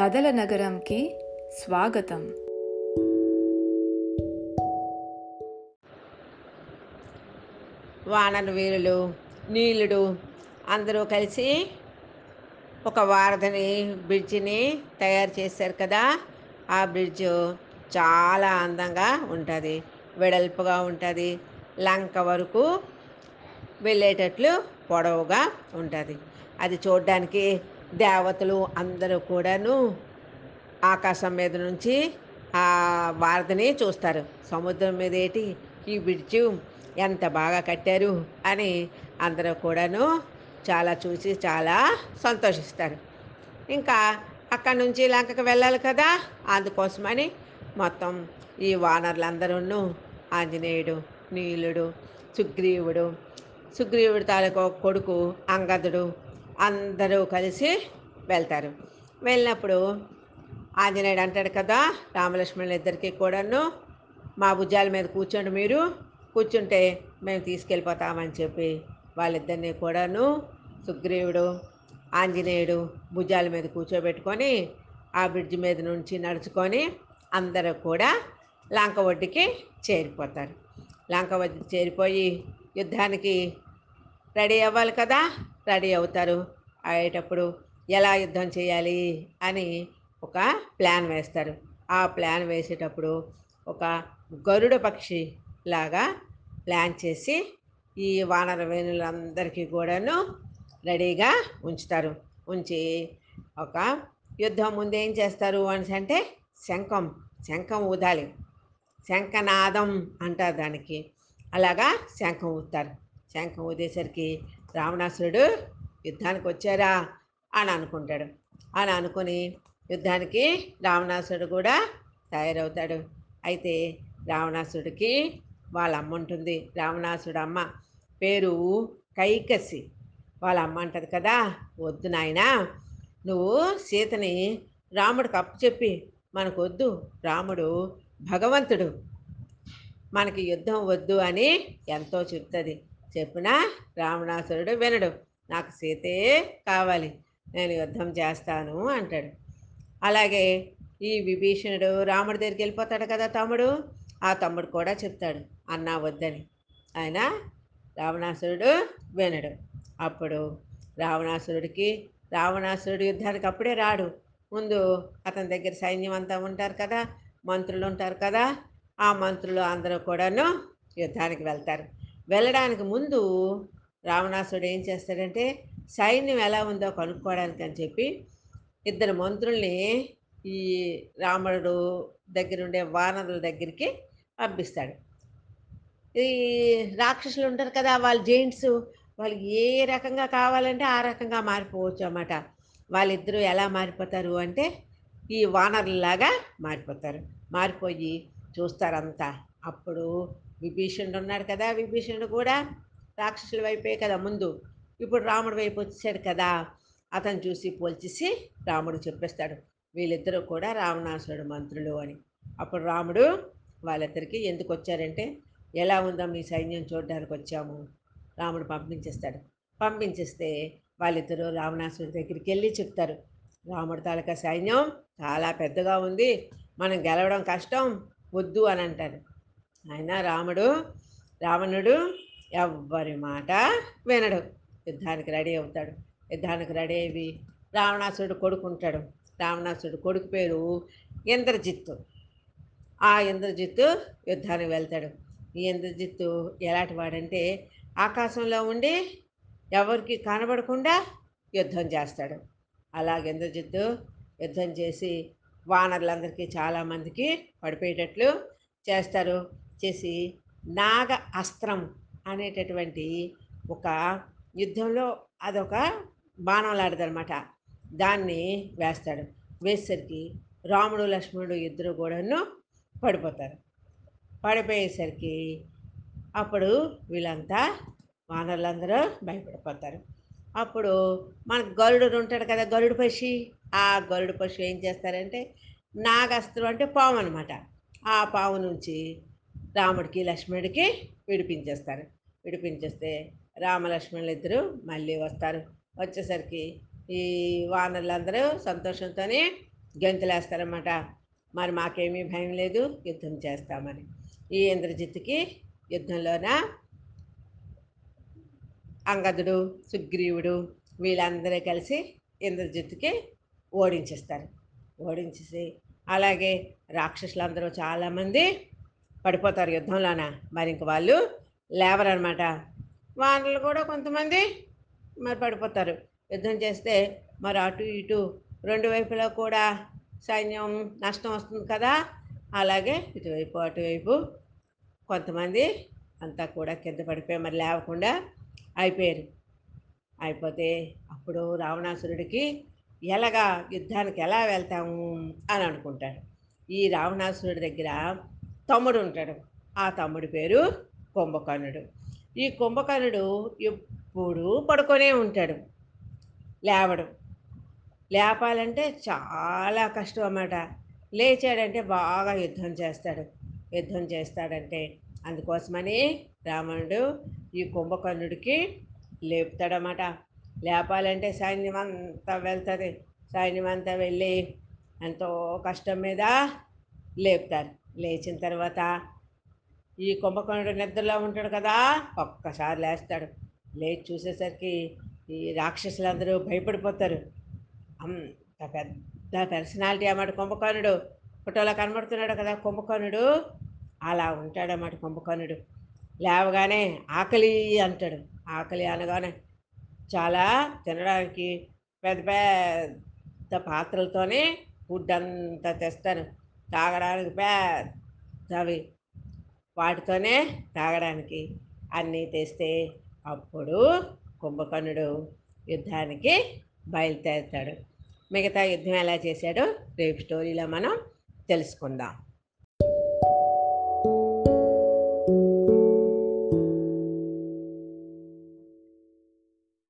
కథల నగరంకి స్వాగతం. వానర వీరులు నీలుడు అందరూ కలిసి ఒక వారధిని బ్రిడ్జిని తయారు చేశారు కదా. ఆ బ్రిడ్జ్ చాలా అందంగా ఉంటుంది వెడల్పుగా ఉంటుంది లంక వరకు వెళ్ళేటట్లు పొడవుగా ఉంటుంది. అది చూడడానికి దేవతలు అందరూ కూడాను ఆకాశం మీద నుంచి ఆ వారధిని చూస్తారు. సముద్రం మీద ఏంటి? ఈ బ్రిడ్జు ఎంత బాగా కట్టారు? అని అందరూ కూడాను చాలా చూసి చాలా సంతోషిస్తారు. ఇంకా అక్కడి నుంచి లంకకు వెళ్ళాలి కదా? అందుకోసమని మొత్తం ఈ వానరులందరూ ఆంజనేయుడు నీలుడు సుగ్రీవుడు సుగ్రీవుడి తాలూకు కొడుకు అంగదుడు అందరూ కలిసి వెళ్తారు. వెళ్ళినప్పుడు ఆంజనేయుడు అంటాడు కదా రామలక్ష్మణులు ఇద్దరికి కూడాను మా భుజాల మీద కూర్చోండి మీరు కూర్చుంటే మేము తీసుకెళ్ళిపోతామని చెప్పి వాళ్ళిద్దరిని కూడాను సుగ్రీవుడు ఆంజనేయుడు భుజాల మీద కూర్చోబెట్టుకొని ఆ బ్రిడ్జ్ మీద నుంచి నడుచుకొని అందరూ కూడా లంక ఒడ్డుకి చేరిపోతారు. లంక ఒడ్డుకి చేరిపోయి యుద్ధానికి రెడీ అవ్వాలి కదా రెడీ అవుతారు. అయ్యేటప్పుడు ఎలా యుద్ధం చేయాలి అని ఒక ప్లాన్ వేస్తారు. ఆ ప్లాన్ వేసేటప్పుడు ఒక గరుడ పక్షి లాగా ప్లాన్ చేసి ఈ వానర వేణులందరికీ కూడాను రెడీగా ఉంచుతారు. ఉంచి ఒక యుద్ధం ముందు ఏం చేస్తారు అనేసి అంటే శంఖం శంఖం ఊదాలి. శంఖనాదం అంటారు దానికి. అలాగా శంఖం ఊతారు శంఖం ఊదేసరికి రావణాసురుడు యుద్ధానికి వచ్చారా? అని అనుకుంటాడు. అని అనుకుని యుద్ధానికి రావణాసురుడు కూడా తయారవుతాడు. అయితే రావణాసురుడికి వాళ్ళ అమ్మ ఉంటుంది. రావణాసుడు అమ్మ పేరు కైకసి. వాళ్ళ అమ్మ అంటది కదా వద్దు నాయనా నువ్వు సీతని రాముడికి అప్పు చెప్పి మనకు వద్దు. రాముడు భగవంతుడు. మనకి యుద్ధం వద్దు అని ఎంతో చెప్తుంది. చెప్పిన రావణాసురుడు వినడు. నాకు సీతే కావాలి. నేను యుద్ధం చేస్తాను అంటాడు. అలాగే ఈ విభీషణుడు రాముడి దగ్గరికి వెళ్ళిపోతాడు కదా తమ్ముడు? ఆ తమ్ముడు కూడా చెప్తాడు. అన్నా వద్దని ఆయన రావణాసురుడు వినడు. అప్పుడు రావణాసురుడికి రావణాసురుడు యుద్ధానికి అప్పుడే రాడు. ముందు అతని దగ్గర సైన్యం అంతా ఉంటారు కదా మంత్రులు ఉంటారు కదా ఆ మంత్రులు అందరూ కూడాను యుద్ధానికి వెళ్తారు. వెళ్ళడానికి ముందు రావణాసుడు ఏం చేస్తాడంటే సైన్యం ఎలా ఉందో కనుక్కోవడానికి అని చెప్పి ఇద్దరు మంత్రుల్ని ఈ రాముడు దగ్గర ఉండే వానరుల దగ్గరికి పంపిస్తాడు. ఈ రాక్షసులు ఉంటారు కదా వాళ్ళు జెయింట్స్ వాళ్ళకి ఏ రకంగా కావాలంటే ఆ రకంగా మారిపోవచ్చు అన్నమాట. వాళ్ళిద్దరూ ఎలా మారిపోతారు అంటే ఈ వానరులాగా మారిపోతారు. మారిపోయి చూస్తారంతా. అప్పుడు విభీషణుడు ఉన్నాడు కదా విభీషణుడు కూడా రాక్షసుల వైపే కదా ముందు. ఇప్పుడు రాముడి వైపు వచ్చాడు కదా అతను చూసి పోల్చేసి రాముడు చెప్పేస్తాడు వీళ్ళిద్దరూ కూడా రావణాసురుడు మంత్రులు అని. అప్పుడు రాముడు వాళ్ళిద్దరికి ఎందుకు వచ్చారంటే ఎలా ఉందో మీ సైన్యం చూడడానికి వచ్చాము? రాముడు పంపించేస్తాడు. పంపించేస్తే వాళ్ళిద్దరూ రావణాసురుడి దగ్గరికి వెళ్ళి చెప్తారు రాముడు తాలూకా సైన్యం చాలా పెద్దగా ఉంది మనం గెలవడం కష్టం వద్దు అని అంటారు. ఆయన రాముడు రావణుడు ఎవ్వరి మాట వినడు. యుద్ధానికి రెడీ అవుతాడు. యుద్ధానికి రెడీ అయ్యి రావణాసురుడు కొడుకుంటాడు. రావణాసురుడు కొడుకు పేరు ఇంద్రజిత్తు. ఆ ఇంద్రజిత్తు యుద్ధానికి వెళ్తాడు. ఈ ఇంద్రజిత్తు ఎలాంటి వాడంటే ఆకాశంలో ఉండి ఎవరికి కనబడకుండా యుద్ధం చేస్తాడు. అలాగే ఇంద్రజిత్తు యుద్ధం చేసి వానరులందరికీ చాలామందికి పడిపోయేటట్లు చేస్తారు. చేసి నాగ అస్త్రం అనేటటువంటి ఒక యుద్ధంలో అదొక బాణం లాడదనమాట దాన్ని వేస్తాడు. వేసేసరికి రాముడు లక్ష్మణుడు ఇద్దరు కూడాను పడిపోతారు. పడిపోయేసరికి అప్పుడు వీళ్ళంతా వానరులందరూ భయపడిపోతారు. అప్పుడు మనకు గరుడు ఉంటాడు కదా గరుడు పశి. ఆ గరుడు పశు ఏం చేస్తారంటే నాగస్త్రం అంటే పాము అనమాట ఆ పాము నుంచి రాముడికి లక్ష్మణుడికి విడిపించేస్తారు. విడిపించేస్తే రామలక్ష్మణులు ఇద్దరు మళ్ళీ వస్తారు. వచ్చేసరికి ఈ వానరులందరూ సంతోషంతోనే గెంతులేస్తారన్నమాట. మరి మాకేమీ భయం లేదు యుద్ధం చేస్తామని. ఈ ఇంద్రజిత్తుకి యుద్ధంలోన అంగదుడు సుగ్రీవుడు వీళ్ళందరూ కలిసి ఇంద్రజిత్తుకి ఓడించేస్తారు. ఓడించేసి అలాగే రాక్షసులందరూ చాలామంది పడిపోతారు యుద్ధంలోన. మరి ఇంక వాళ్ళు లేవరనమాట. వాళ్ళు కూడా కొంతమంది మరి పడిపోతారు. యుద్ధం చేస్తే మరి అటు ఇటు రెండు వైపులా కూడా సైన్యం నష్టం వస్తుంది కదా. అలాగే ఇటువైపు అటువైపు కొంతమంది అంతా కూడా కింద పడిపోయి మరి లేవకుండా అయిపోయారు. అయిపోతే అప్పుడు రావణాసురుడికి ఎలాగా యుద్ధానికి ఎలా వెళ్తాము అని అనుకుంటాడు ఈ రావణాసురుడి దగ్గర తమ్ముడు ఉంటాడు ఆ తమ్ముడి పేరు కుంభకర్ణుడు. ఈ కుంభకర్ణుడు ఎప్పుడూ పడుకొనే ఉంటాడు. లేవడం. లేపాలంటే చాలా కష్టం అన్నమాట లేచాడంటే బాగా యుద్ధం చేస్తాడు. యుద్ధం చేస్తాడంటే అందుకోసమని రావణుడు ఈ కుంభకర్ణుడికి లేపుతాడన్నమాట. లేపాలంటే సైన్యం అంతా వెళ్తుంది. సైన్యం అంతా వెళ్ళి ఎంతో కష్టం మీద లేపుతారు. లేచిన తర్వాత ఈ కుంభకర్ణుడు నిద్రలో ఉంటాడు కదా ఒక్కసారి లేస్తాడు. లేచి చూసేసరికి ఈ రాక్షసులందరూ భయపడిపోతారు. అంత పెద్ద పర్సనాలిటీ అన్నమాట కుంభకర్ణుడు ఫోటోలో కనబడుతున్నాడు కదా కుంభకర్ణుడు అలా ఉంటాడన్నమాట కుంభకర్ణుడు లేవగానే ఆకలి అంటాడు. ఆకలి అనగానే చాలా తినడానికి పెద్ద పెద్ద పాత్రలతోనే ఫుడ్ అంతా తెస్తాను. తాగడానికి పెద్దవి. వాటితోనే తాగడానికి అన్నీ తెస్తే అప్పుడు కుంభకర్ణుడు యుద్ధానికి బయలుదేరుతాడు. మిగతా యుద్ధం ఎలా చేశాడో రేపు స్టోరీలో మనం తెలుసుకుందాం.